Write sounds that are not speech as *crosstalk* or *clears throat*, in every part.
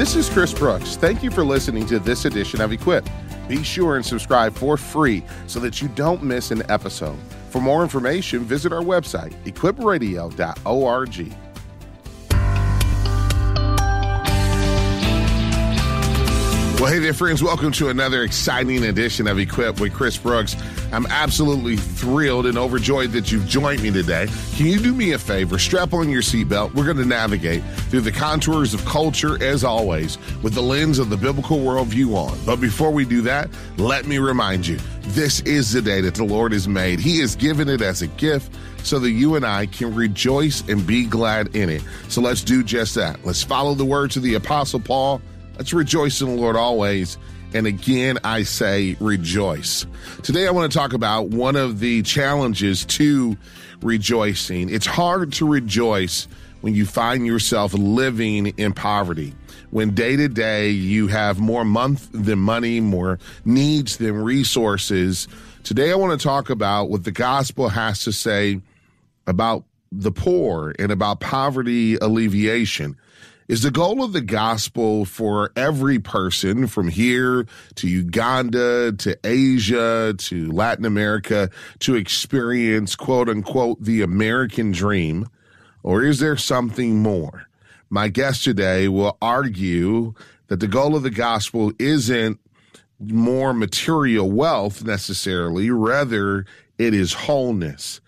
This is Chris Brooks. Thank you for listening to this edition of Equip. Be sure and subscribe for free so that you don't miss an episode. For more information, visit our website, equipradio.org. Well, hey there, friends. Welcome to another exciting edition of Equip with Chris Brooks. I'm absolutely thrilled and overjoyed that you've joined me today. Can you do me a favor? Strap on your seatbelt. We're going to navigate through the contours of culture, as always, with the lens of the biblical worldview on. But before we do that, let me remind you this is the day that the Lord has made. He has given it as a gift so that you and I can rejoice and be glad in it. So let's do just that. Let's follow the words of the Apostle Paul Let's rejoice in the Lord always. And again, I say rejoice. Today, I want to talk about one of the challenges to rejoicing. It's hard to rejoice when you find yourself living in poverty. When day to day you have more month than money, more needs than resources. Today, I want to talk about what the gospel has to say about the poor and about poverty alleviation. Is the goal of the gospel for every person from here to Uganda to Asia to Latin America to experience quote unquote the American dream? Or is there something more? My guest today will argue that the goal of the gospel isn't more material wealth necessarily, rather, it is wholeness.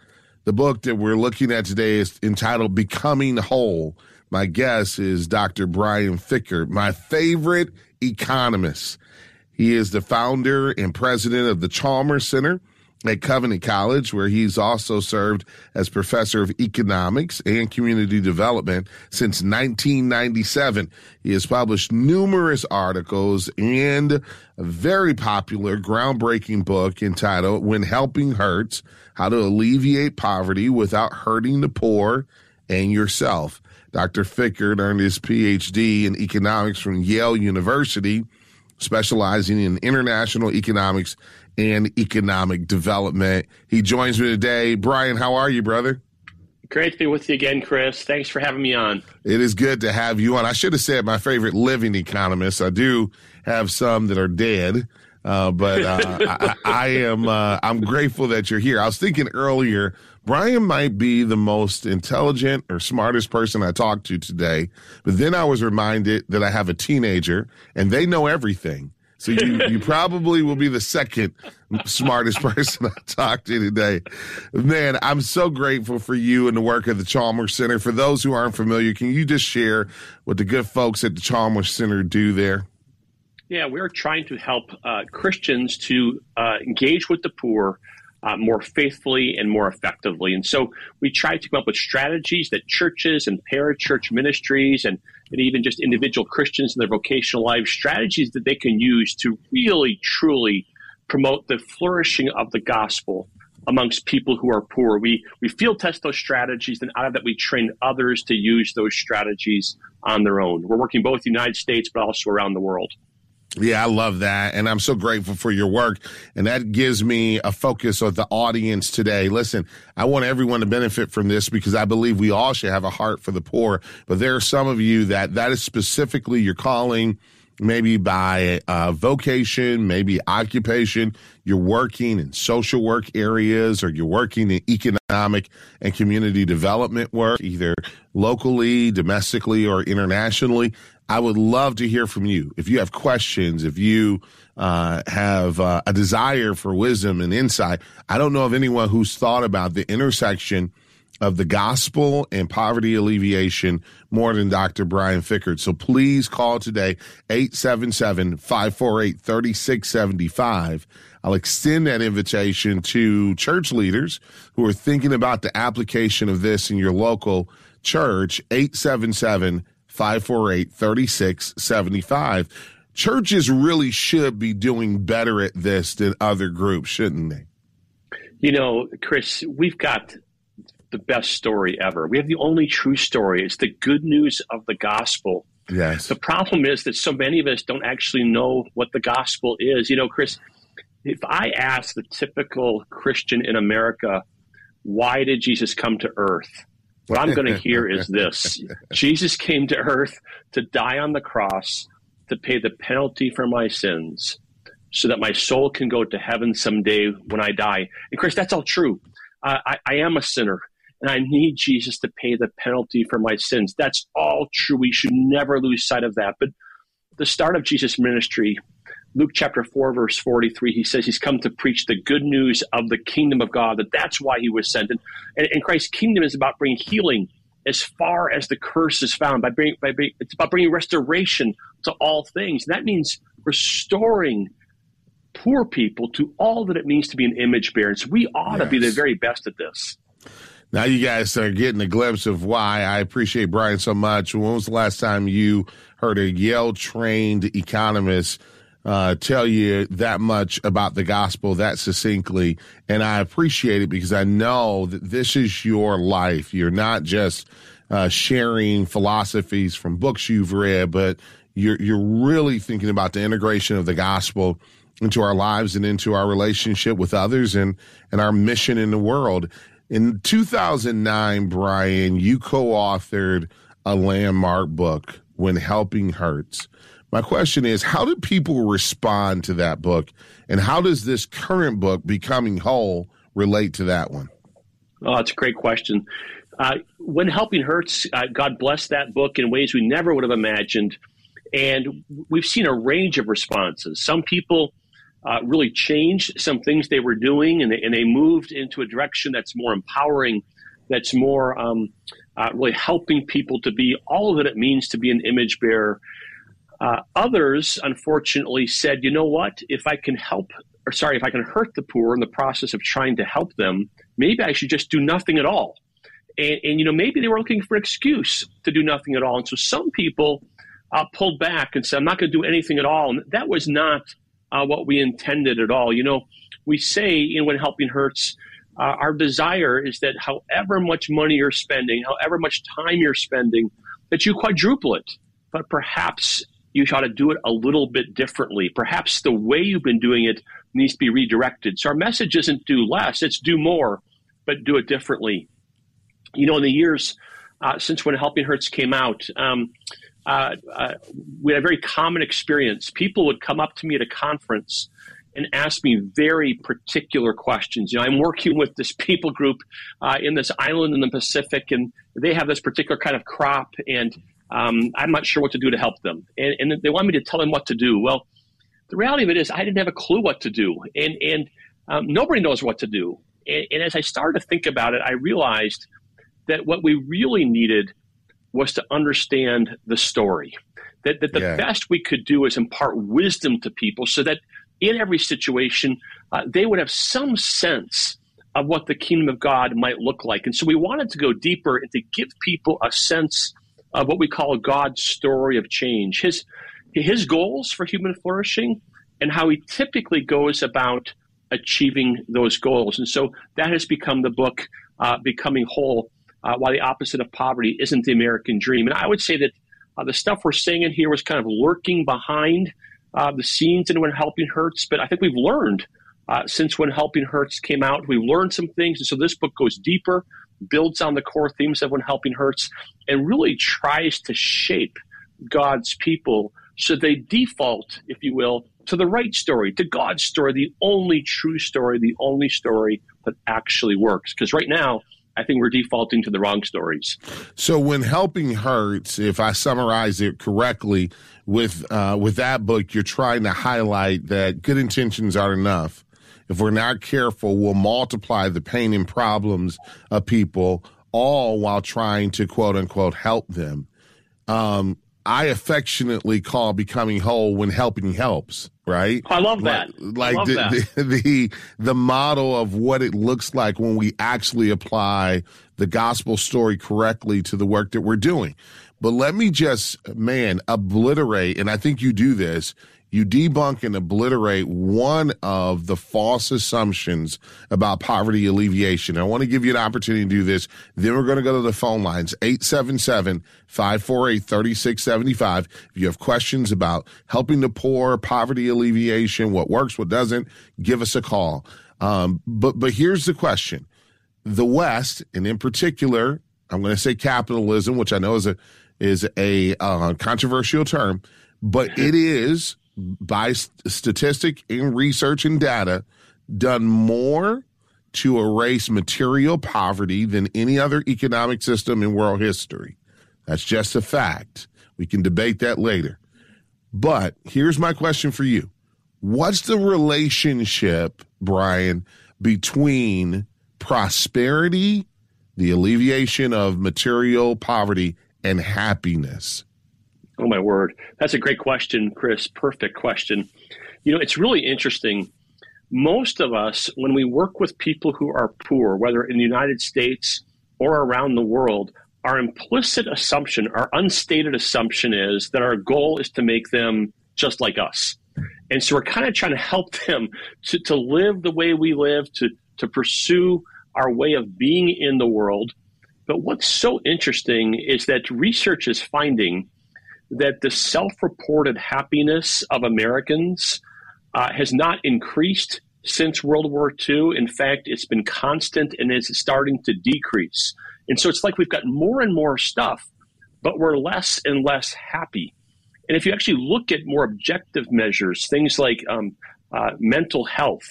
The book that we're looking at today is entitled Becoming Whole my guest is Dr. Brian Fikkert, my favorite economist. He is the founder and president of the Chalmers Center at Covenant College, where he's also served as professor of economics and community development since 1997. He has published numerous articles and a very popular, groundbreaking book entitled When Helping Hurts How to Alleviate Poverty Without Hurting the Poor and Yourself. Dr. Fikkert earned his PhD in economics from Yale University, specializing in international economics and economic development. He joins me today. Brian, how are you, brother? Great to be with you again, Chris. Thanks for having me on. It is good to have you on. I should have said my favorite living economists. I do have some that are dead. Uh, but uh, *laughs* I, I, am uh, I'm grateful that you're here. I was thinking earlier Brian might be the most intelligent or smartest person I talked to today. But then I was reminded that I have a teenager and they know everything. So you, you *laughs* probably will be the second smartest *laughs* person I talked to today. Man, I'm so grateful for you and the work of the Chalmers Center. For those who aren't familiar, can you just share what the good folks at the Chalmers Center do there? Yeah, we're trying to help uh, Christians to uh, engage with the poor uh, more faithfully and more effectively. And so we try to come up with strategies that churches and parachurch ministries and, and even just individual Christians in their vocational lives, strategies that they can use to really, truly promote the flourishing of the gospel amongst people who are poor. We, we field test those strategies, and out of that, we train others to use those strategies on their own. We're working both in the United States, but also around the world. Yeah, I love that. And I'm so grateful for your work. And that gives me a focus of the audience today. Listen, I want everyone to benefit from this because I believe we all should have a heart for the poor. But there are some of you that that is specifically your calling, maybe by uh, vocation, maybe occupation. You're working in social work areas or you're working in economic and community development work, either locally, domestically, or internationally. I would love to hear from you. If you have questions, if you uh, have uh, a desire for wisdom and insight, I don't know of anyone who's thought about the intersection of the gospel and poverty alleviation more than Dr. Brian Fikkert. So please call today, 877-548-3675. I'll extend that invitation to church leaders who are thinking about the application of this in your local church, 877 548 3675. Churches really should be doing better at this than other groups, shouldn't they? You know, Chris, we've got the best story ever. We have the only true story. It's the good news of the gospel. Yes. The problem is that so many of us don't actually know what the gospel is. You know, Chris, if I ask the typical Christian in America, why did Jesus come to earth? What I'm going *laughs* to hear is this Jesus came to earth to die on the cross to pay the penalty for my sins so that my soul can go to heaven someday when I die. And Chris, that's all true. Uh, I, I am a sinner and I need Jesus to pay the penalty for my sins. That's all true. We should never lose sight of that. But the start of Jesus' ministry, Luke chapter 4, verse 43, he says he's come to preach the good news of the kingdom of God, that that's why he was sent. And, and, and Christ's kingdom is about bringing healing as far as the curse is found. By bringing, by bringing, it's about bringing restoration to all things. And that means restoring poor people to all that it means to be an image bearer. So we ought yes. to be the very best at this. Now you guys are getting a glimpse of why I appreciate Brian so much. When was the last time you heard a Yale trained economist uh, tell you that much about the gospel that succinctly? And I appreciate it because I know that this is your life. You're not just uh, sharing philosophies from books you've read, but you're you're really thinking about the integration of the gospel into our lives and into our relationship with others and and our mission in the world. In 2009, Brian, you co-authored a landmark book, When Helping Hurts. My question is, how did people respond to that book, and how does this current book, Becoming Whole, relate to that one? Oh, that's a great question. Uh, when Helping Hurts, uh, God bless that book in ways we never would have imagined. And we've seen a range of responses. Some people uh, really changed some things they were doing, and they, and they moved into a direction that's more empowering, that's more um, uh, really helping people to be all that it means to be an image bearer. Uh, others, unfortunately, said, you know what? If I can help, or sorry, if I can hurt the poor in the process of trying to help them, maybe I should just do nothing at all. And, and you know, maybe they were looking for an excuse to do nothing at all. And so some people uh, pulled back and said, I'm not going to do anything at all. And that was not uh, what we intended at all. You know, we say in When Helping Hurts, uh, our desire is that however much money you're spending, however much time you're spending, that you quadruple it. But perhaps you ought to do it a little bit differently. Perhaps the way you've been doing it needs to be redirected. So our message isn't do less, it's do more, but do it differently. You know, in the years uh, since when Helping Hurts came out, um, uh, uh, we had a very common experience. People would come up to me at a conference and ask me very particular questions. You know, I'm working with this *laughs* people group uh, in this island in the Pacific, and they have this particular kind of crop, and um, I'm not sure what to do to help them. And, and, they want me to tell them what to do. Well, the reality of it is, I didn't have a clue what to do, and and um, nobody knows what to do. And, and as I started to think about it, I realized that what we really needed was to understand the story. That, that the yeah. best we could do is impart wisdom to people so that in every situation, uh, they would have some sense of what the kingdom of God might look like. And so we wanted to go deeper and to give people a sense of what we call God's story of change, his, his goals for human flourishing, and how he typically goes about achieving those goals. And so that has become the book, uh, Becoming Whole uh, why the opposite of poverty isn't the American dream. And I would say that uh, the stuff we're saying in here was kind of lurking behind uh, the scenes in When Helping Hurts, but I think we've learned uh, since When Helping Hurts came out. We've learned some things, and so this book goes deeper, builds on the core themes of When Helping Hurts, and really tries to shape God's people so they default, if you will, to the right story, to God's story, the only true story, the only story that actually works. Because right now, I think we're defaulting to the wrong stories. So when helping hurts, if I summarize it correctly, with uh, with that book, you're trying to highlight that good intentions aren't enough. If we're not careful, we'll multiply the pain and problems of people, all while trying to quote unquote help them. Um, I affectionately call becoming whole when helping helps right? I love that. Like, love the, that. The, the, the model of what it looks like when we actually apply the gospel story correctly to the work that we're doing. But let me just, man, obliterate, and I think you do this you debunk and obliterate one of the false assumptions about poverty alleviation. I want to give you an opportunity to do this. Then we're going to go to the phone lines 877 548 3675. If you have questions about helping the poor, poverty alleviation, what works, what doesn't, give us a call. Um, but, but here's the question the West, and in particular, I'm going to say capitalism, which I know is a is a uh, controversial term, but it is by statistic and research and data done more to erase material poverty than any other economic system in world history. That's just a fact. We can debate that later. But here's my question for you. What's the relationship, Brian, between prosperity, the alleviation of material poverty, and happiness? Oh, my word. That's a great question, Chris. Perfect question. You know, it's really interesting. Most of us, when we work with people who are poor, whether in the United States or around the world, our implicit assumption, our unstated assumption is that our goal is to make them just like us. And so we're kind of trying to help *laughs* them to, to live the way we live, to, to pursue our way of being in the world. But what's so interesting is that research is finding that the self reported happiness of Americans uh, has not increased since World War II. In fact, it's been constant and is starting to decrease. And so it's like we've got more and more stuff, but we're less and less happy. And if you actually look at more objective measures, things like um, uh, mental health,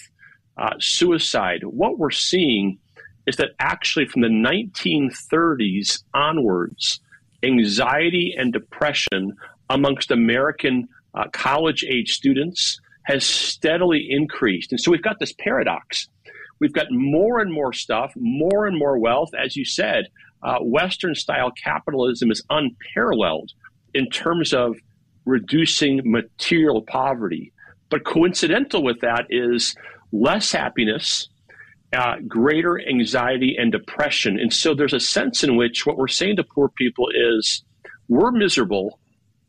uh, suicide, what we're seeing is that actually from the 1930s onwards, anxiety and depression amongst American uh, college age students has steadily increased. And so we've got this paradox We've got more and more stuff, more and more wealth. As you said, uh, Western style capitalism is unparalleled in terms of reducing material poverty. But coincidental with that is less happiness, uh, greater anxiety and depression. And so there's a sense in which what we're saying to poor people is we're miserable.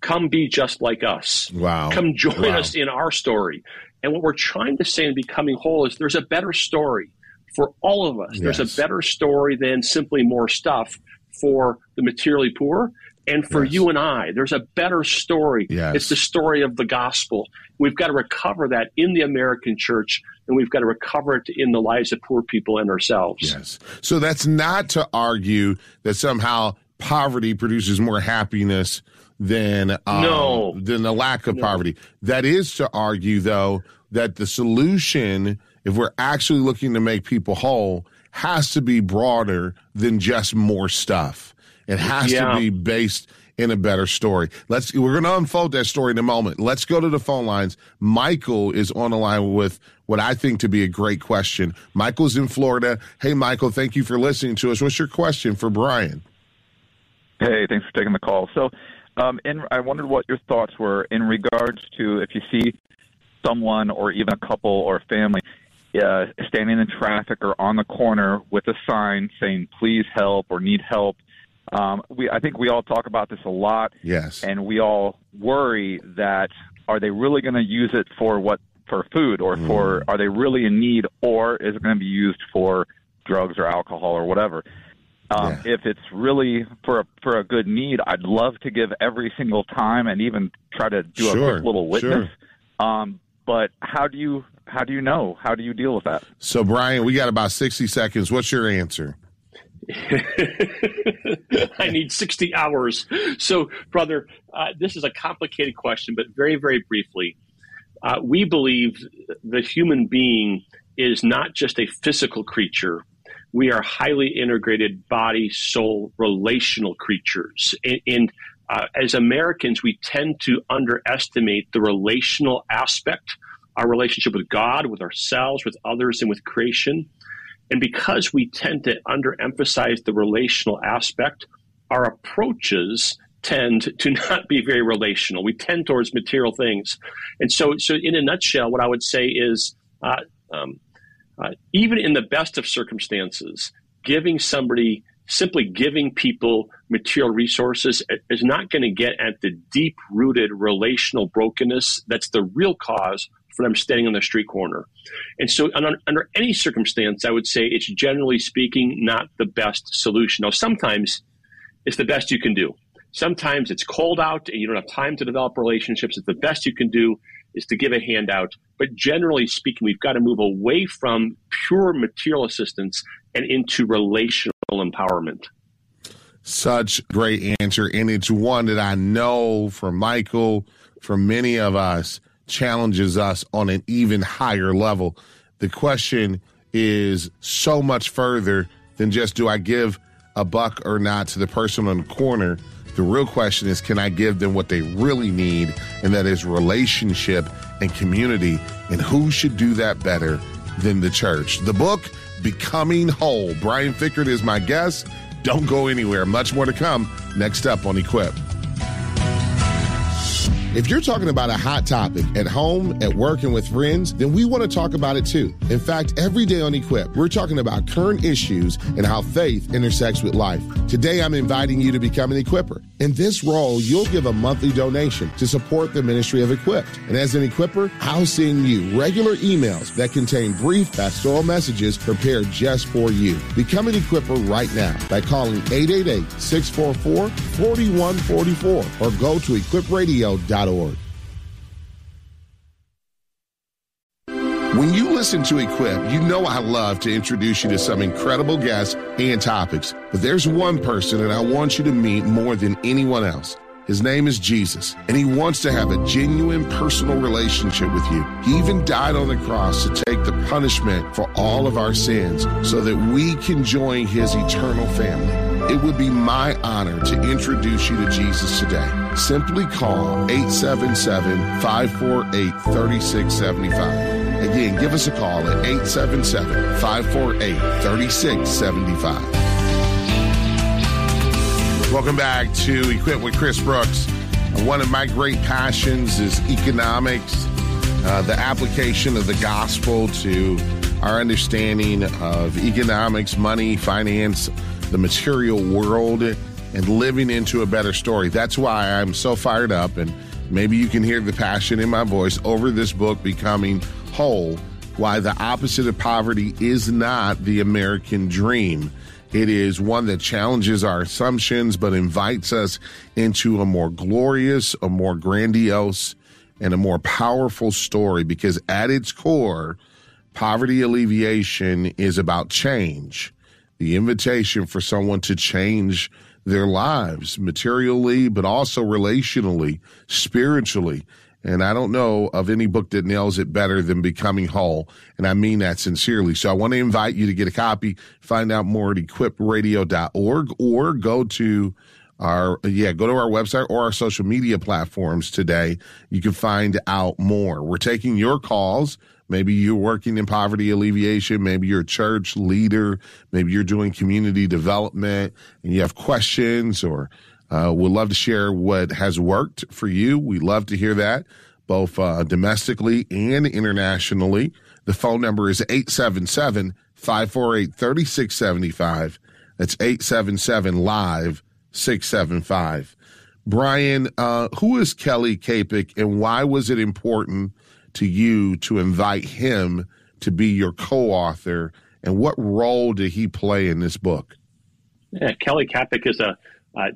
Come be just like us. Wow. Come join wow. us in our story. And what we're trying to say in Becoming Whole is there's a better story for all of us. Yes. There's a better story than simply more stuff for the materially poor. And for yes. you and I, there's a better story. Yes. It's the story of the gospel. We've got to recover that in the American church, and we've got to recover it in the lives of poor people and ourselves. Yes. So that's not to argue that somehow poverty produces more happiness than um, no. than the lack of no. poverty. That is to argue, though, that the solution, if we're actually looking to make people whole, has to be broader than just more stuff. It has yeah. to be based in a better story. Let's we're going to unfold that story in a moment. Let's go to the phone lines. Michael is on the line with what I think to be a great question. Michael's in Florida. Hey Michael, thank you for listening to us. What's your question for Brian? Hey, thanks for taking the call. So, um, in, I wondered what your thoughts were in regards to if you see someone or even a couple or a family uh, standing in traffic or on the corner with a sign saying "Please help" or "Need help." Um, we, I think we all talk about this a lot. Yes, and we all worry that are they really going to use it for what for food or for mm. are they really in need or is it going to be used for drugs or alcohol or whatever? Um, yeah. If it's really for a, for a good need, I'd love to give every single time and even try to do sure, a quick little witness. Sure. Um, but how do you how do you know? How do you deal with that? So, Brian, we got about sixty seconds. What's your answer? *laughs* I need 60 hours. So, brother, uh, this is a complicated question, but very, very briefly, uh, we believe the human being is not just a physical creature, we are highly integrated body, soul, relational creatures. And, and uh, as Americans, we tend to underestimate the relational aspect, our relationship with God, with ourselves, with others, and with creation. And because we tend to underemphasize the relational aspect, our approaches tend to *laughs* not be very relational. We tend towards material things. And so, so in a nutshell, what I would say is uh, um, uh, even in the best of circumstances, giving somebody simply giving people material resources is not going to get at the deep rooted relational brokenness that's the real cause for them standing on the street corner. And so, under, under, any circumstance, I would say it's generally speaking not the best solution. Now, sometimes it's the best you can do. Sometimes it's cold out and you don't have time to develop relationships. It's the best you can do is to give a handout. But generally speaking, we've got to move away from pure material assistance and into relational empowerment. Such great answer. And it's one that I know from Michael, from many of us, challenges us on an even higher level. The question is so much further than just do I give a buck or not to the person on the corner. The real question is can I give them what they really need, and that is relationship and community. And who should do that better than the church? The book, Becoming Whole. Brian Fikkert is my guest. Don't go anywhere. Much more to come next up on Equip. If you're talking about a hot topic at home, at work, and with friends, then we want to talk about it too. In fact, every day on Equip, we're talking about current issues and how faith intersects with life. Today, I'm inviting you to become an Equipper. In this role, you'll give a monthly donation to support the ministry of Equipped. And as an Equipper, I'll send you regular emails that contain brief pastoral messages prepared just for you. Become an Equipper right now by calling 888 644 4144 or go to equipradio.com when you listen to Equip, you know I love to introduce you to some incredible guests and topics. But there's one person that I want you to meet more than anyone else. His name is Jesus, and he wants to have a genuine personal relationship with you. He even died on the cross to take the punishment for all of our sins so that we can join his eternal family. It would be my honor to introduce you to Jesus today. Simply call 877 548 3675. Again, give us a call at 877 548 3675. Welcome back to Equip with Chris Brooks. One of my great passions is economics, uh, the application of the gospel to our understanding of economics, money, finance, the material world and living into a better story. That's why I'm so fired up, and maybe you can hear the passion in my voice over this book, Becoming Whole. Why the opposite of poverty is not the American dream. It is one that challenges our assumptions, but invites us into a more glorious, a more grandiose, and a more powerful story because at its core, poverty alleviation is about change the invitation for someone to change their lives materially, but also relationally, spiritually. And I don't know of any book that nails it better than Becoming Whole. And I mean that sincerely. So I want to invite you to get a copy, find out more at equipradio.org or go to our, yeah, go to our website or our social media platforms today. You can find out more. We're taking your calls Maybe you're working in poverty alleviation. Maybe you're a church leader. Maybe you're doing community development and you have questions or uh, would love to share what has worked for you. We love to hear that both uh, domestically and internationally. The phone number is 877 548 3675. That's 877 Live 675. Brian, uh, who is Kelly Kapic and why was it important to you to invite him to be your co-author, and what role did he play in this book? Yeah, Kelly Kapic is a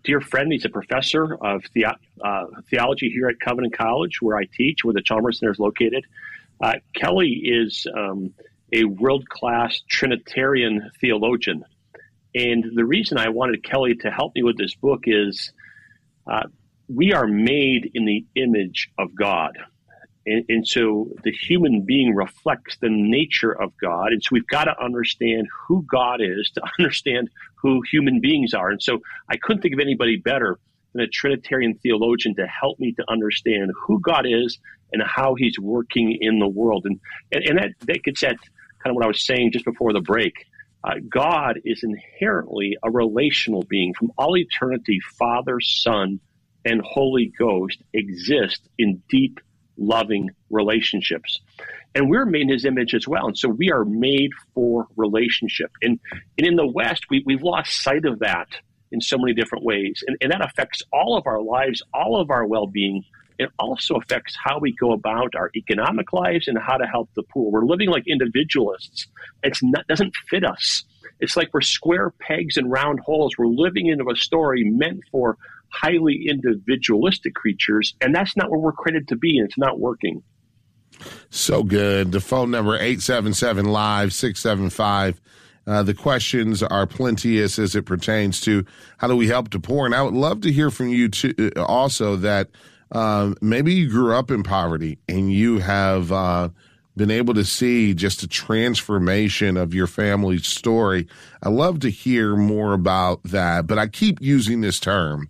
dear friend. He's a professor of the, uh, theology here at Covenant College, where I teach, where the Chalmers Center is located. Uh, Kelly is um, a world class Trinitarian theologian. And the reason I wanted Kelly to help me with this book is uh, we are made in the image of God. And, and, so the human being reflects the nature of God. And so we've got to understand who God is to *laughs* understand who human beings are. And so I couldn't think of anybody better than a Trinitarian theologian to help me to understand who God is and how he's working in the world. And, and, and that, that gets at kind of what I was saying just before the break. Uh, God is inherently a relational being. From all eternity, Father, Son, and Holy Ghost exist in deep loving relationships. And we're made in his image as well. And so we are made for relationship. And, and in the West, we, we've lost sight of that in so many different ways. And, and that affects all of our lives, all of our well being. It also affects how we go about our economic lives and how to help the poor. We're living like individualists. It doesn't fit us. It's like we're square pegs and round holes. We're living into a story meant for highly individualistic creatures, and that's not what we're created to be, and it's not working. So good. The phone number 877 live 675 Uh, the questions are plenteous as it pertains to how do we help the poor. And I would love to hear from you too, uh, also that um, maybe you grew up in poverty and you have uh, been able to see just a transformation of your family's story. I love to hear more about that, but I keep using this term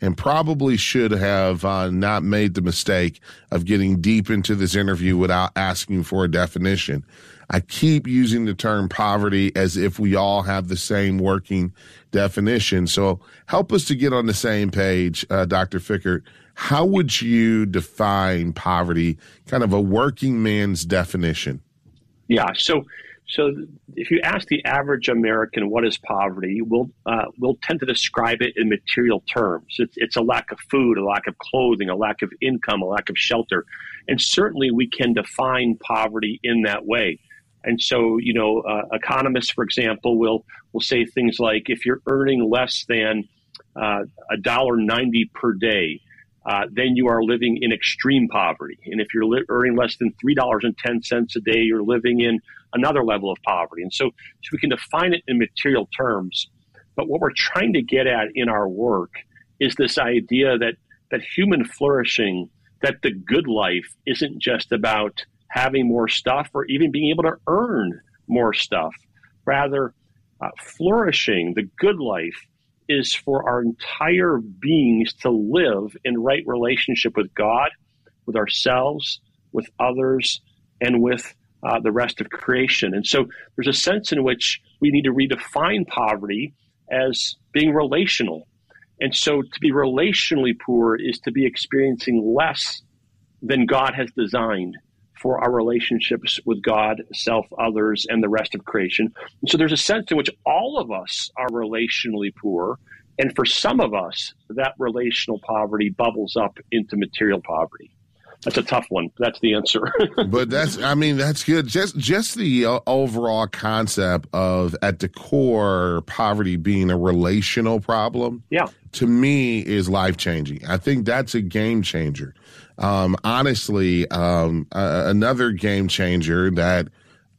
and probably should have uh, not made the mistake of getting deep into this interview without asking for a definition. I keep using the term poverty as if we all have the same working definition. So help us to get on the same page, uh, Dr. Fikkert. How would you define poverty, kind of a working man's definition? Yeah. So, so if you ask the average American what is poverty, we'll uh, we'll tend to describe it in material terms. It's, it's a lack of food, a lack of clothing, a lack of income, a lack of shelter, and certainly we can define poverty in that way. And so, you know, uh, economists, for example, will will say things like if you're earning less than uh, a dollar ninety per day, uh, then you are living in extreme poverty. And if you're li- earning less than three dollars and ten cents a day, you're living in another level of poverty. And so, so we can define it in material terms. But what we're trying to get at in our work is this idea that that human flourishing, that the good life isn't just about having more stuff or even being able to earn more stuff. Rather, uh, flourishing, the good life, is for our entire beings to live in right relationship with God, with ourselves, with others, and with uh, the rest of creation. And so there's a sense in which we need to redefine poverty as being relational. And so to be relationally poor is to be experiencing less than God has designed for our relationships with God, self, others, and the rest of creation. And so there's a sense in which all of us are relationally poor. And for some of us, that relational poverty bubbles up into material poverty. That's a tough one. That's the answer. *laughs* but that's, I mean, that's good. Just, just the uh, overall concept of at the core poverty being a relational problem. Yeah. To me is life changing. I think that's a game changer um, honestly, um, uh, another game changer that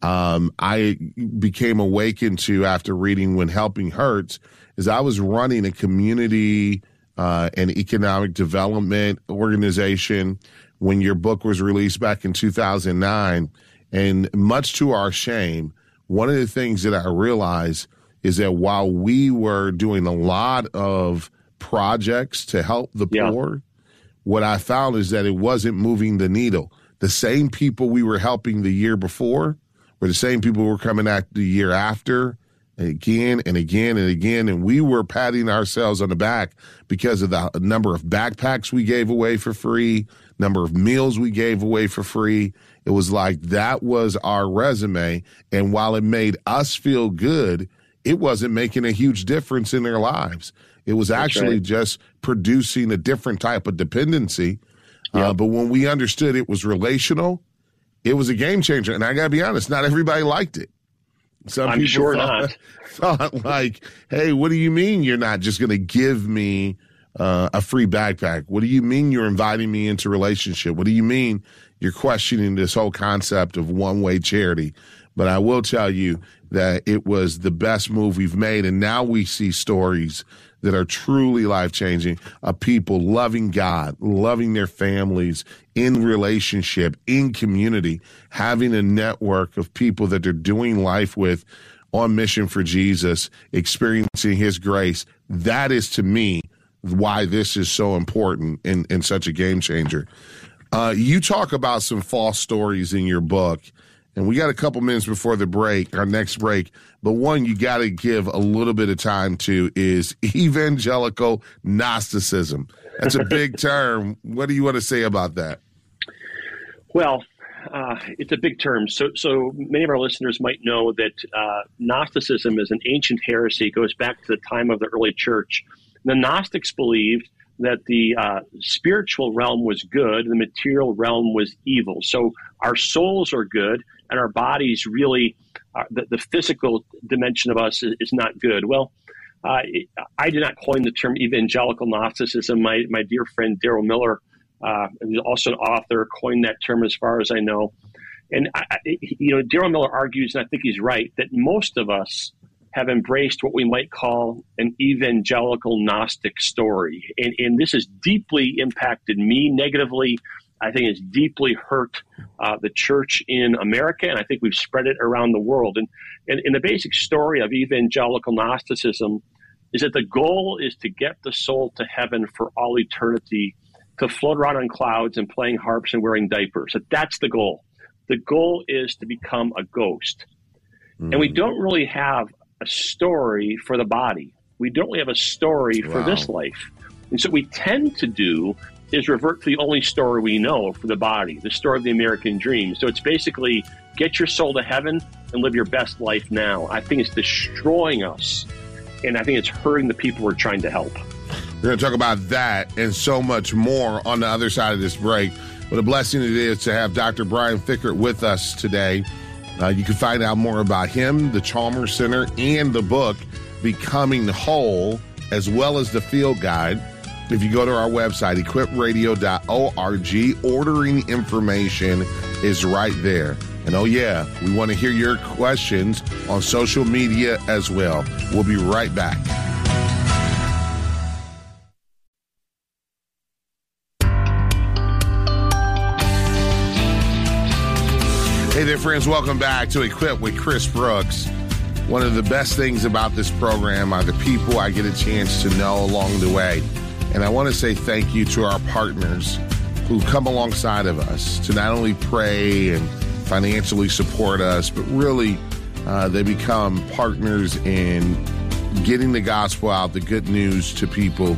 um, I became awakened to after reading When Helping Hurts is I was running a community uh, and economic development organization when your book was released back in 2009. And much to our shame, one of the things that I realized is that while we were doing a lot of projects to help the yeah. poor, what I found is that it wasn't moving the needle. The same people we were helping the year before were the same people who were coming at the year after again and again and again. And we were patting ourselves on the back because of the number of backpacks we gave away for free, number of meals we gave away for free. It was like that was our resume. And while it made us feel good, it wasn't making a huge difference in their lives. It was actually right. just producing a different type of dependency. Uh, yep. Uh, but when we understood it was relational, it was a game changer. And I got to be honest, not everybody liked it. Some I'm people sure *laughs* thought, thought, like, hey, what do you mean you're not just going to give me uh, a free backpack? What do you mean you're inviting me into relationship? What do you mean you're questioning this whole concept of one way charity? But I will tell you that it was the best move we've made. And now we see stories that are truly life changing of people loving God, loving their families, in relationship, in community, having a network of people that they're doing life with on mission for Jesus, experiencing his grace. That is to me why this is so important and, and such a game changer. Uh, you talk about some false stories in your book and we got a couple minutes before the break, our next break. But one you got to give a little bit of time to is *laughs* evangelical Gnosticism. That's a big *laughs* term. What do you want to say about that? Well, uh, it's a big term. So, so many of our listeners might know that uh, Gnosticism is an ancient heresy. It goes back to the time of the early church. The Gnostics believed that the uh, spiritual realm was good, the material realm was evil. So our souls are good, and our bodies really, uh, the, the, physical dimension of us is, is not good. Well, uh, I did not coin the term evangelical Gnosticism. My, my dear friend Darrow Miller, uh, who's also an author, coined that term as far as I know. And I, you know, Darrow Miller argues, and I think he's right, that most of us have embraced what we might call an evangelical Gnostic story, and, and this has deeply impacted me negatively. I think it's deeply hurt uh, the church in America, and I think we've spread it around the world. And, and, and the basic story of evangelical Gnosticism is that the goal is to get the soul to heaven for all eternity, to float around on clouds and playing harps and wearing diapers. That that's the goal. The goal is to become a ghost. Mm. And we mm. don't really have a story for the body. We don't really have a story wow. for this life. And so we tend to do is revert to the only story we know for the body, the story of the American dream. So it's basically get your soul to heaven and live your best life now. I think it's destroying us, and I think it's hurting the people we're trying to help. We're going to talk about that and so much more on the other side of this break. What a blessing it is to have Dr. Brian Fikkert with us today. Uh, you can find out more about him, the Chalmers Center, and the book, Becoming Whole, as well as the field guide. If you go to our website, equipradio.org, ordering information is right there. And oh, yeah, we want to hear your questions on social media as well. We'll be right back. Hey there, friends. Welcome back to Equip with Chris Brooks. One of the best things about this program are the people I get a chance to know along the way. And I want to say thank you to our partners who come alongside of us to not only pray and financially support us, but really uh, they become partners in getting the gospel out, the good news to people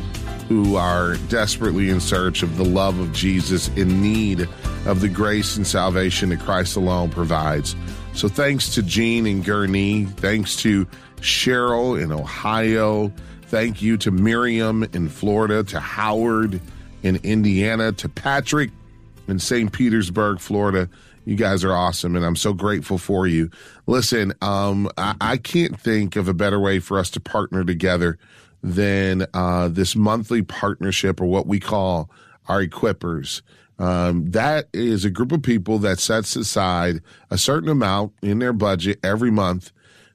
who are desperately in search of the love of Jesus in need of the grace and salvation that Christ alone provides. So thanks to Gene and Gurnee. Thanks to Cheryl in Ohio. Thank you to Miriam in Florida, to Howard in Indiana, to Patrick in St. Petersburg, Florida. You guys are awesome, and I'm so grateful for you. Listen, um, I, I, can't think of a better way for us to partner together than uh, this monthly partnership, or what we call our equippers. Um, that is a group of people that sets aside a certain amount in their budget every month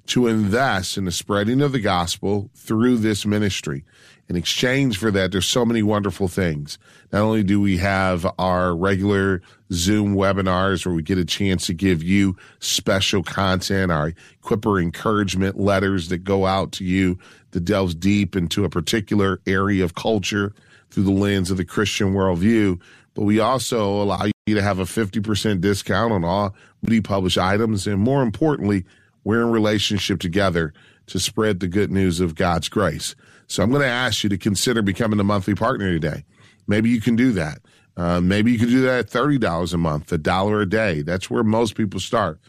to invest in the spreading of the gospel through this ministry. In exchange for that, there's so many wonderful things. Not only do we have our regular Zoom webinars where we get a chance to give you special content, our Equipper encouragement letters that go out to you that delves deep into a particular area of culture through the lens of the Christian worldview but we also allow you to have a 50% discount on all Moody published items. And more importantly, we're in relationship together to spread the good news of God's grace. So I'm going to ask you to consider becoming a monthly partner today. Maybe you can do that. Uh, maybe you can do that at $30 a month, a dollar a day. That's where most people start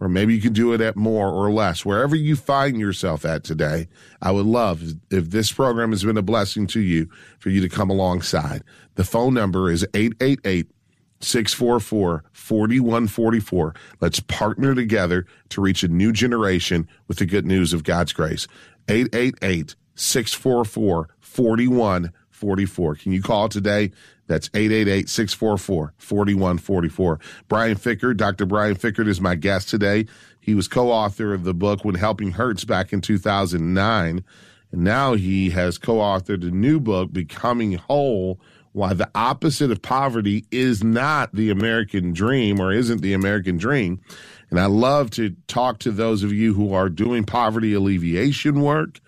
or maybe you can do it at more or less. Wherever you find yourself at today, I would love if this program has been a blessing to you for you to come alongside. The phone number is 888 644 4144. Let's partner together to reach a new generation with the good news of God's grace. 888 644 4144. Can you call today? That's 888 644 4144. Brian Fikkert, Dr. Brian Fikkert is my guest today. He was co author of the book When Helping Hurts back in 2009. And now he has co authored a new book, Becoming Whole Why the Opposite of Poverty is Not the American Dream or Isn't the American Dream. And I love to talk to those of you who are doing poverty alleviation work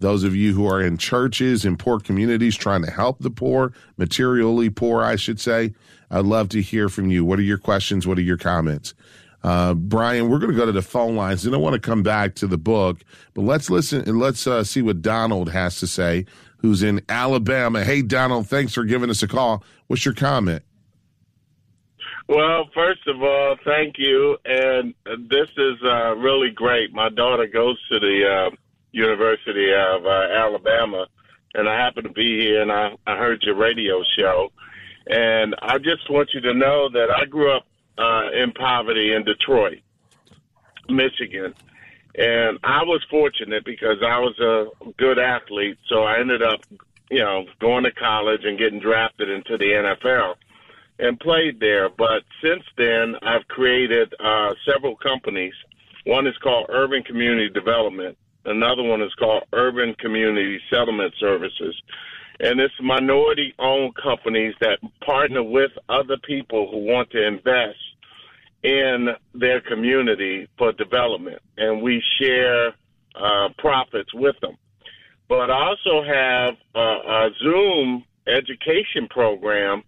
those of you who are in churches in poor communities trying to help the poor, materially poor, I should say, I'd love to hear from you. What are your questions? What are your comments? Uh, Brian, we're going to go to the phone lines. I want to come back to the book, but let's listen and let's uh, see what Donald has to say, who's in Alabama. Hey, Donald, thanks for giving us a call. What's your comment? Well, first of all, thank you. And this is uh, really great. My daughter goes to the uh, University of uh, Alabama, and I happen to be here, and I, I heard your radio show, and I just want you to know that I grew up uh, in poverty in Detroit, Michigan, and I was fortunate because I was a good athlete, so I ended up, you know, going to college and getting drafted into the NFL. and played there. But since then, I've created uh, several companies. One is called Urban Community Development. Another one is called Urban Community Settlement Services. And it's minority owned companies that partner with other people who want to invest in their community for development. And we share uh, profits with them. But I also have a, a Zoom education program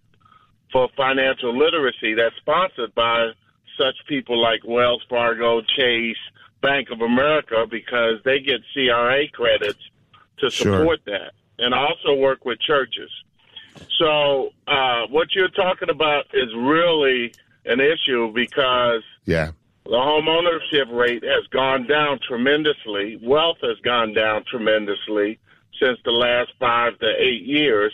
for financial literacy that's sponsored by such people like Wells Fargo, Chase, Bank of America, because they get CRA credits to support sure. that. And I also work with churches. So uh, what you're talking about is really an issue because yeah. the home ownership rate has gone down tremendously. Wealth has gone down tremendously since the last five to eight years.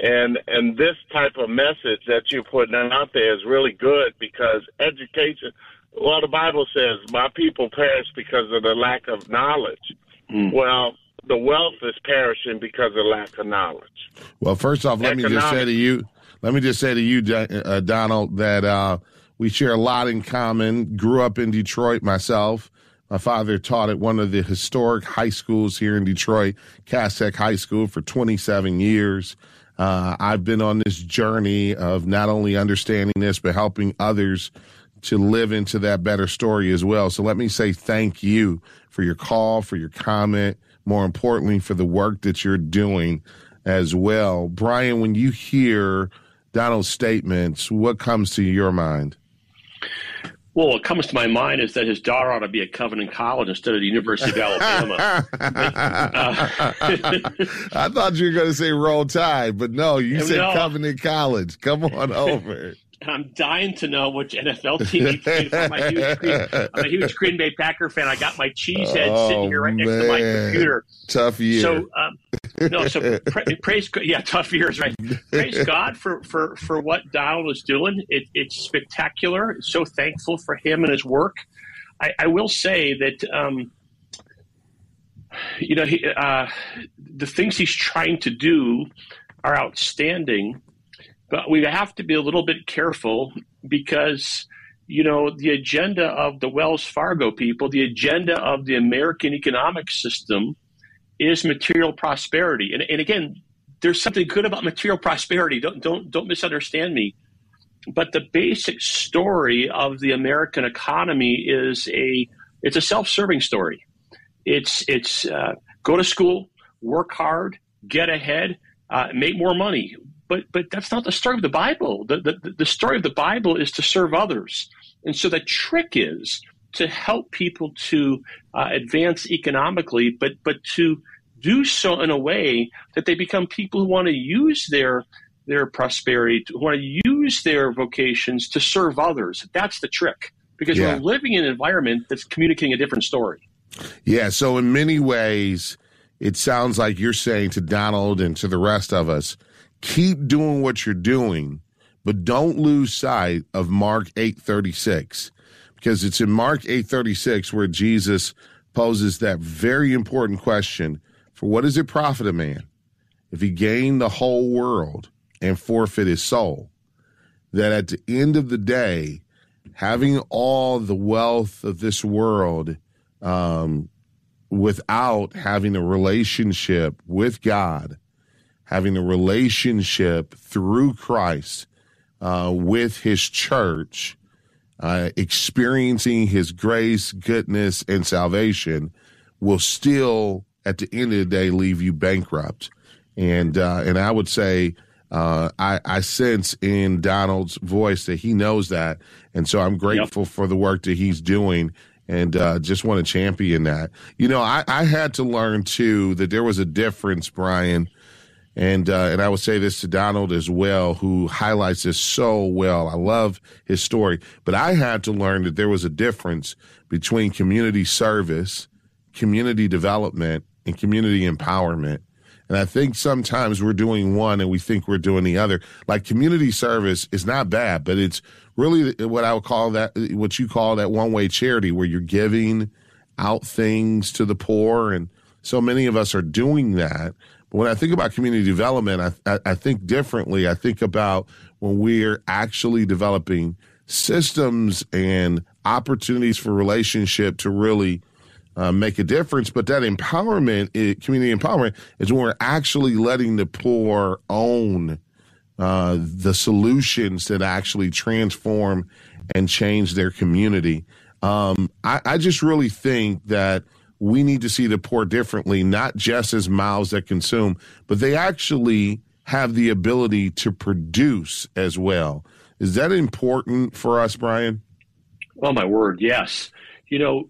And and this type of message that you're putting out there is really good because education. Well, the Bible says, "My people perish because of the lack of knowledge." Mm. Well, the wealth is perishing because of lack of knowledge. Well, first off, let Economic. me just say to you, let me just say to you, uh, Donald, that uh, we share a lot in common. Grew up in Detroit myself. My father taught at one of the historic high schools here in Detroit, Cass Tech High School, for 27 years. Uh, I've been on this journey of not only understanding this, but helping others to live into that better story as well. So let me say thank you for your call, for your comment, more importantly, for the work that you're doing as well. Brian, when you hear Donald's statements, what comes to your mind? Well, what comes to my mind is that his daughter ought to be at Covenant College instead of the University of Alabama. uh, *laughs* I thought you were going to say Roll Tide, but no, you *laughs* said no. Covenant College. Come on *laughs* over. I'm dying to know which NFL team he played. I'm a, huge Green, I'm a huge Green Bay Packer fan. I got my cheese head oh, sitting here right man. next to my computer. Tough year. So, um, no, so pra- praise, yeah, tough years, right? Praise God for for for what Donald is doing. It, it's spectacular. So thankful for him and his work. I, I will say that. Um, you know, he, uh, the things he's trying to do are outstanding but we have to be a little bit careful because, you know, the agenda of the Wells Fargo people, the agenda of the American economic system is material prosperity. And, and again, there's something good about material prosperity. Don't, don't, don't misunderstand me. But the basic story of the American economy is a, it's a self-serving story. It's, it's uh, go to school, work hard, get ahead, uh, make more money but but that's not the story of the Bible. The, the, the story of the Bible is to serve others. And so the trick is to help people to uh, advance economically, but but to do so in a way that they become people who want to use their their prosperity, who want to use their vocations to serve others. That's the trick because yeah. we're living in an environment that's communicating a different story. Yeah. So in many ways, it sounds like you're saying to Donald and to the rest of us, keep doing what you're doing, but don't lose sight of Mark 8:36 because it's in Mark 8:36 where Jesus poses that very important question, for what does it profit a man if he gain the whole world and forfeit his soul? That at the end of the day, having all the wealth of this world um, without having a relationship with God having a relationship through Christ uh, with his church, uh, experiencing his grace, goodness, and salvation will still, at the end of the day, leave you bankrupt. And uh, and I would say uh, I, I sense in Donald's voice that he knows that, and so I'm grateful yep. for the work that he's doing and uh, just want to champion that. You know, I, I had to learn too that there was a difference, Brian, and uh, and I would say this to Donald as well, who highlights this so well. I love his story, but I had to learn that there was a difference between community service, community development, and community empowerment. And I think sometimes we're doing one and we think we're doing the other. Like community service is not bad, but it's really what I would call that, what you call that one way charity where you're giving out things to the poor. And so many of us are doing that. But when I think about community development, I, I, I think differently. I think about when we're actually developing systems and opportunities for relationship to really uh, make a difference. But that empowerment, community empowerment, is when we're actually letting the poor own uh, the solutions that actually transform and change their community. Um, I, I just really think that we need to see the poor differently, not just as mouths that consume, but they actually have the ability to produce as well. Is that important for us, Brian? Oh my word, yes. You know,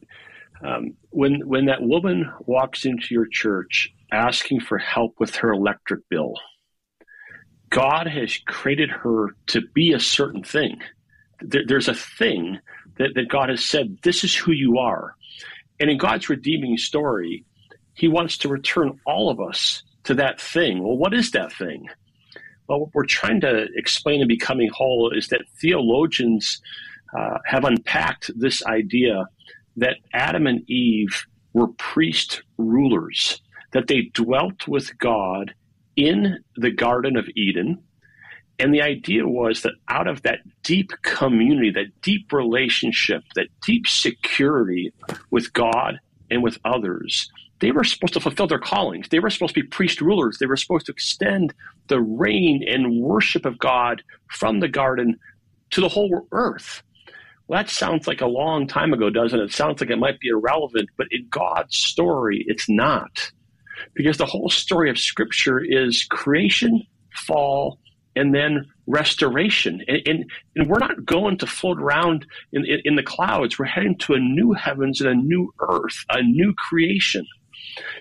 um, when when that woman walks into your church asking for help with her electric bill, God has created her to be a certain thing. There, there's a thing that, that God has said, this is who you are. And in God's redeeming story, He wants to return all of us to that thing. Well, what is that thing? Well, what we're trying to explain in Becoming Whole is that theologians uh, have unpacked this idea that Adam and Eve were priest rulers, that they dwelt with God in the Garden of Eden. And the idea was that out of that deep community, that deep relationship, that deep security with God and with others, they were supposed to fulfill their callings. They were supposed to be priest rulers. They were supposed to extend the reign and worship of God from the garden to the whole earth. Well, that sounds like a long time ago, doesn't it? It sounds like it might be irrelevant, but in God's story, it's not. Because the whole story of Scripture is creation, fall, and then restoration. And, and, and, we're not going to float around in, in, in the clouds. We're heading to a new heavens and a new earth, a new creation.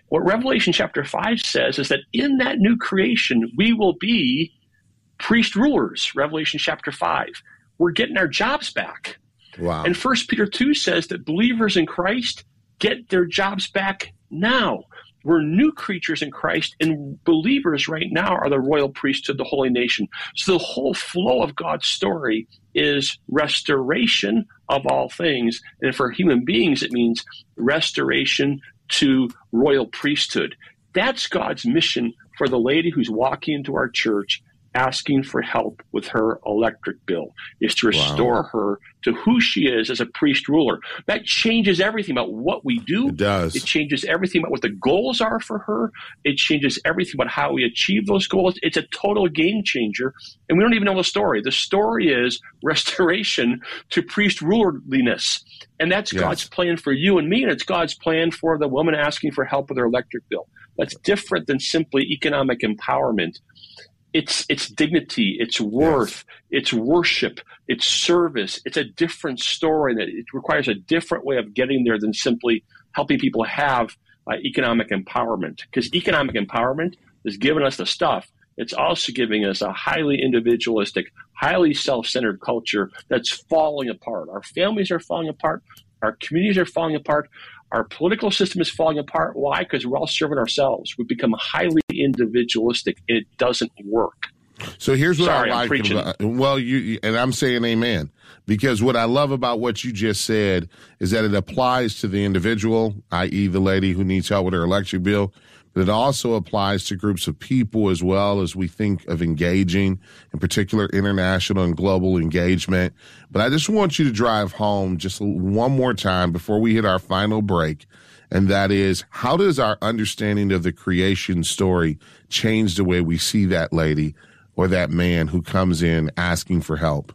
What Revelation chapter 5 says is that in that new creation, we will be priest rulers, Revelation chapter 5. We're getting our jobs back. Wow. And First Peter 2 says that believers in Christ get their jobs back now. We're new creatures in Christ, and believers right now are the royal priesthood, the holy nation. So the whole flow of God's story is restoration of all things. And for human beings, it means restoration to royal priesthood. That's God's mission for the lady who's walking into our church asking for help with her electric bill is to restore wow. her to who she is as a priest ruler. That changes everything about what we do. It does. It changes everything about what the goals are for her. It changes everything about how we achieve those goals. It's a total game changer. And we don't even know the story. The story is restoration to priest rulerliness. And that's yes. God's plan for you and me, and it's God's plan for the woman asking for help with her electric bill. That's different than simply economic empowerment it's it's dignity, it's worth, yes. it's worship, it's service. It's a different story that it requires a different way of getting there than simply helping people have uh, economic empowerment. Because economic empowerment is giving us the stuff. It's also giving us a highly individualistic, highly self-centered culture that's falling apart. Our families are falling apart. Our communities are falling apart. Our political system is falling apart. Why? Because we're all serving ourselves. We've become highly individualistic, and it doesn't work. So here's what Sorry, I like about well, you and I'm saying amen because what I love about what you just said is that it applies to the individual, i.e., the lady who needs help with her electric bill, it also applies to groups of people as well as we think of engaging, in particular international and global engagement. But I just want you to drive home just one more time before we hit our final break. And that is, how does our understanding of the creation story change the way we see that lady or that man who comes in asking for help?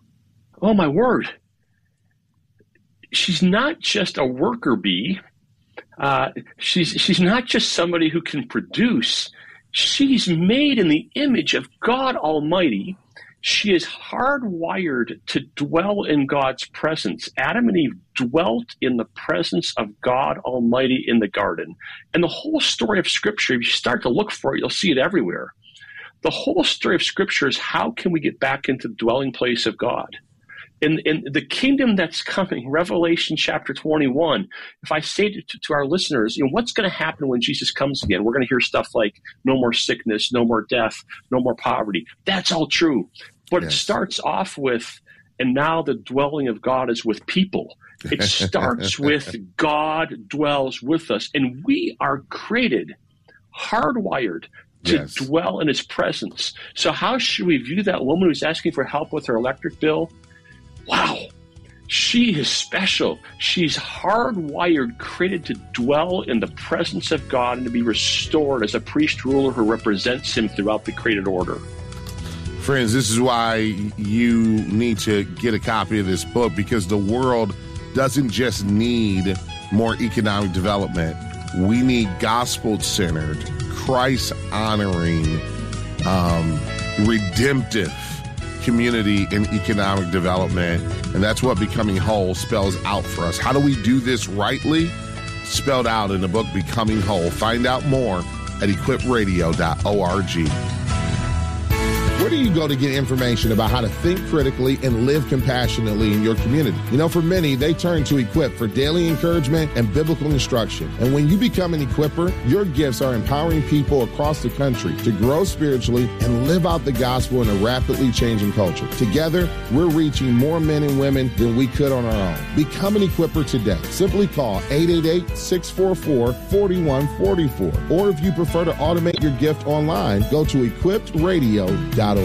Oh, my word. She's not just a worker bee uh, she's she's not just somebody who can produce. She's made in the image of God Almighty. She is hardwired to dwell in God's presence. Adam and Eve dwelt in the presence of God Almighty in the garden. And the whole story of Scripture, if you start to look for it, you'll see it everywhere. The whole story of Scripture is how can we get back into the dwelling place of God? In, in the kingdom that's coming, Revelation chapter 21, if I say to, to our listeners, you know, what's going to happen when Jesus comes again? We're going to hear stuff like no more sickness, no more death, no more poverty. That's all true. But yes. it starts off with, and now the dwelling of God is with people. It *laughs* starts with God dwells with us. And we are created, hardwired to Yes. dwell in his presence. So, how should we view that woman who's asking for help with her electric bill? Wow, she is special. She's hardwired, created to dwell in the presence of God and to be restored as a priest ruler who represents him throughout the created order. Friends, this is why you need to get a copy of this book because the world doesn't just need more economic development. We need gospel centered, Christ honoring, um, redemptive community and economic development. And that's what Becoming Whole spells out for us. How do we do this rightly? Spelled out in the book Becoming Whole. Find out more at equipradio.org. Do you go to get information about how to think critically and live compassionately in your community? You know, for many, they turn to Equip for daily encouragement and biblical instruction. And when you become an equipper, your gifts are empowering people across the country to grow spiritually and live out the gospel in a rapidly changing culture. Together, we're reaching more men and women than we could on our own. Become an equipper today. Simply call 888-644-4144. Or if you prefer to automate your gift online, go to equipradio.org.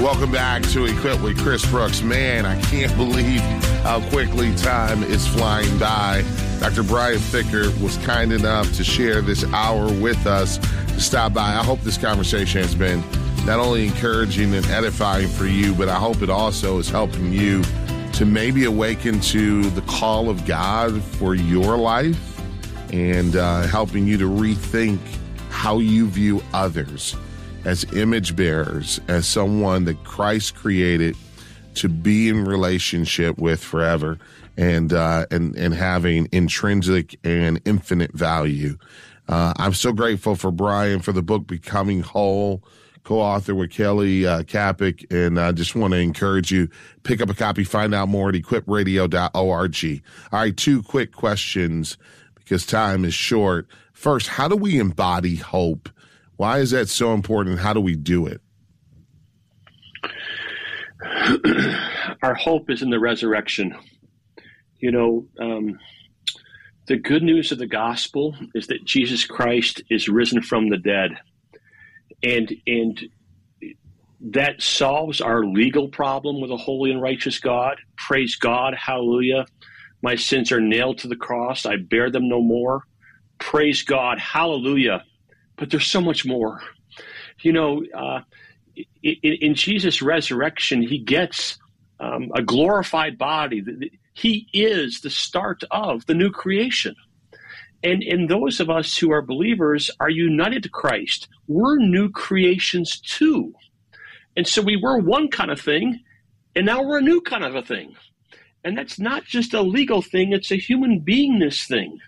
Welcome back to Equip with Chris Brooks. Man, I can't *laughs* believe how quickly time is flying by. Dr. Brian Fikkert was kind enough to share this hour with us to stop by. I hope this conversation has been not only encouraging and edifying for you, but I hope it also is helping you to maybe awaken to the call of God for your life and uh, helping you to rethink how you view others as image bearers, as someone that Christ created to be in relationship with forever and uh, and and having intrinsic and infinite value. Uh, I'm so grateful for Brian for the book Becoming Whole, co-author with Kelly uh, and I just want to encourage you pick up a copy, find out more at equipradio.org. All right, two quick questions because time is short. First, how do we embody hope? Why is that so important? How do we do it? *clears throat* Our hope is in the resurrection. You know, um, the good news of the gospel is that Jesus Christ is risen from the dead, and and that solves our legal problem with a holy and righteous God. Praise God, Hallelujah! My sins are nailed to the cross; I bear them no more. Praise God, Hallelujah! But there's so much more. You know, uh, in, in Jesus' resurrection, He gets um, a glorified body. He is the start of the new creation. And, and those of us who are believers are united to Christ. We're new creations too. And so we were one kind of thing, and now we're a new kind of a thing. And that's not just a legal thing, it's a human beingness thing.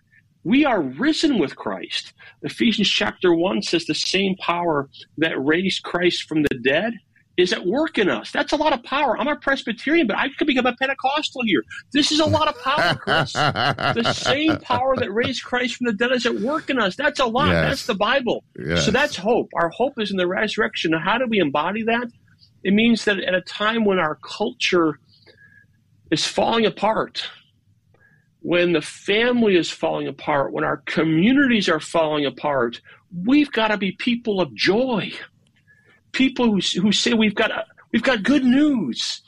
We are risen with Christ. Ephesians chapter 1 says the same power that raised Christ from the dead is at work in us. That's a lot of power. I'm a Presbyterian, but I could become a Pentecostal here. This is a lot of power, Chris. the *laughs* same power that raised Christ from the dead is at work in us. That's a lot. Yes. That's the Bible. Yes. So that's hope. Our hope is in the resurrection. How do we embody that? It means that at a time when our culture is falling apart, when the family is falling apart, when our communities are falling apart, we've got to be people of joy people who, who say we've got we've got good news.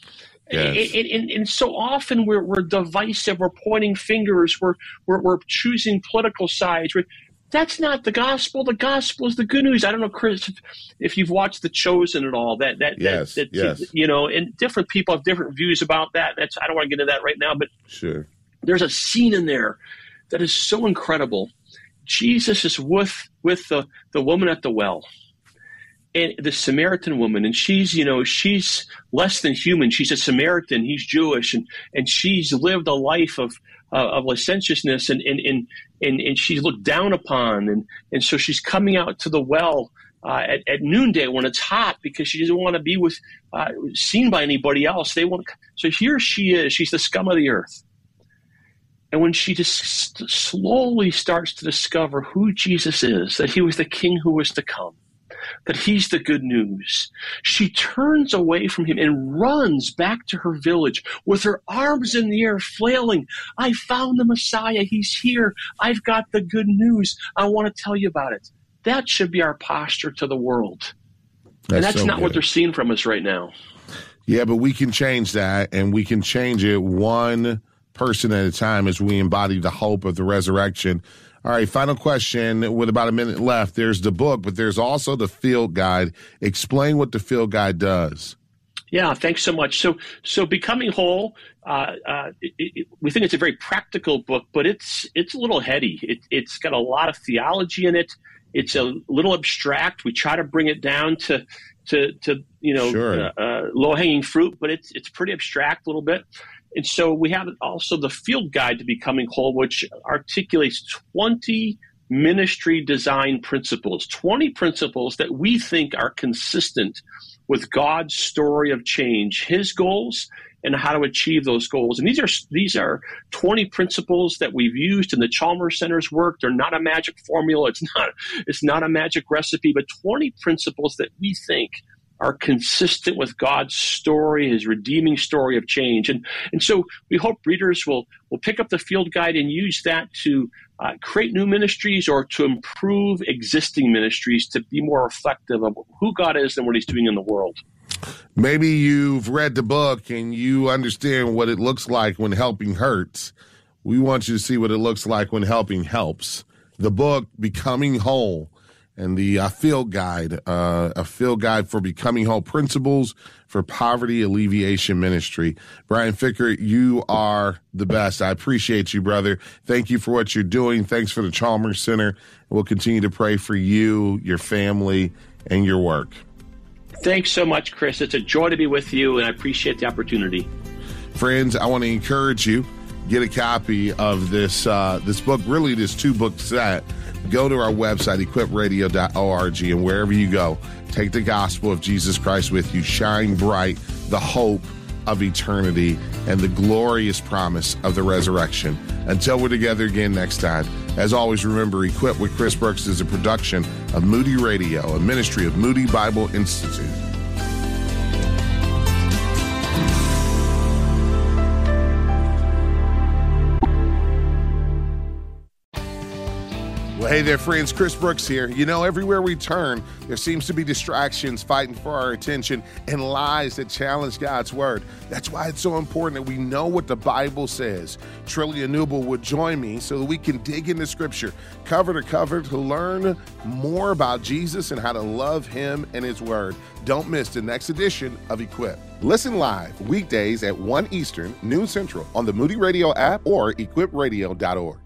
Yes. And, and, and, so often we're, we're divisive, we're pointing fingers, we're, we're, we're choosing political sides. We're, that's not the gospel. The gospel is the good news. I don't know, Chris, if, if you've watched The Chosen at all. That that Yes, that, yes. you know, and different people have different views about that. That's I don't want to get into that right now, but Sure. there's a scene in there that is so incredible. Jesus is with with the, the woman at the well and the Samaritan woman, and she's, you know, she's less than human. She's a Samaritan. He's Jewish, and and she's lived a life of uh, of licentiousness, and and, and and and she's looked down upon, and and so she's coming out to the well uh, at at noonday when it's hot because she doesn't want to be with uh, seen by anybody else. They want so here she is. She's the scum of the earth. And when she just slowly starts to discover who Jesus is, that he was the king who was to come, that he's the good news. She turns away from him and runs back to her village with her arms in the air, flailing. I found the Messiah. He's here. I've got the good news. I want to tell you about it. That should be our posture to the world. That's and that's so not good. what they're seeing from us right now. Yeah, but we can change that, and we can change it one person at a time as we embody the hope of the resurrection. All right, final question with about a minute left. There's the book, but there's also the field guide. Explain what the field guide does. Yeah, thanks so much. So, so becoming whole, uh, uh, it, it, we think it's a very practical book, but it's it's a little heady. It, it's got a lot of theology in it. It's a little abstract. We try to bring it down to to, to you know sure. uh, uh, low hanging fruit, but it's it's pretty abstract a little bit. And so we have also the field guide to becoming whole, which articulates 20 ministry design principles, 20 principles that we think are consistent with God's story of change, his goals, and how to achieve those goals. And these are these are 20 principles that we've used in the Chalmers Center's work. They're not a magic formula. It's not it's not a magic recipe, but 20 principles that we think are consistent with God's story, his redeeming story of change. And, and so we hope readers will, will pick up the field guide and use that to uh, create new ministries or to improve existing ministries to be more reflective of who God is and what he's doing in the world. Maybe you've read the book and you understand what it looks like when helping hurts. We want you to see what it looks like when helping helps. The book, Becoming Whole, and the uh, field guide, uh, a field guide for becoming whole principles for poverty alleviation ministry. Brian Fikkert, you are the best. I appreciate you, brother. Thank you for what you're doing. Thanks for the Chalmers Center. We'll continue to pray for you, your family, and your work. Thanks so much, Chris. It's a joy to be with you, and I appreciate the opportunity. Friends, I want to encourage you get a copy of this uh, this book, really this two book set go to our website, equipradio.org, and wherever you go, take the gospel of Jesus Christ with you. Shine bright the hope of eternity and the glorious promise of the resurrection. Until we're together again next time, as always, remember Equip with Chris Brooks is a production of Moody Radio, a ministry of Moody Bible Institute. Hey there, friends. Chris Brooks here. You know, everywhere we turn, there seems to be distractions fighting for our attention and lies that challenge God's word. That's why it's so important that we know what the Bible says. Trillia Newbell would join me so that we can dig into Scripture cover to cover to learn more about Jesus and how to love Him and His Word. Don't miss the next edition of Equip. Listen live weekdays at 1 Eastern, noon Central on the Moody Radio app or equipradio.org.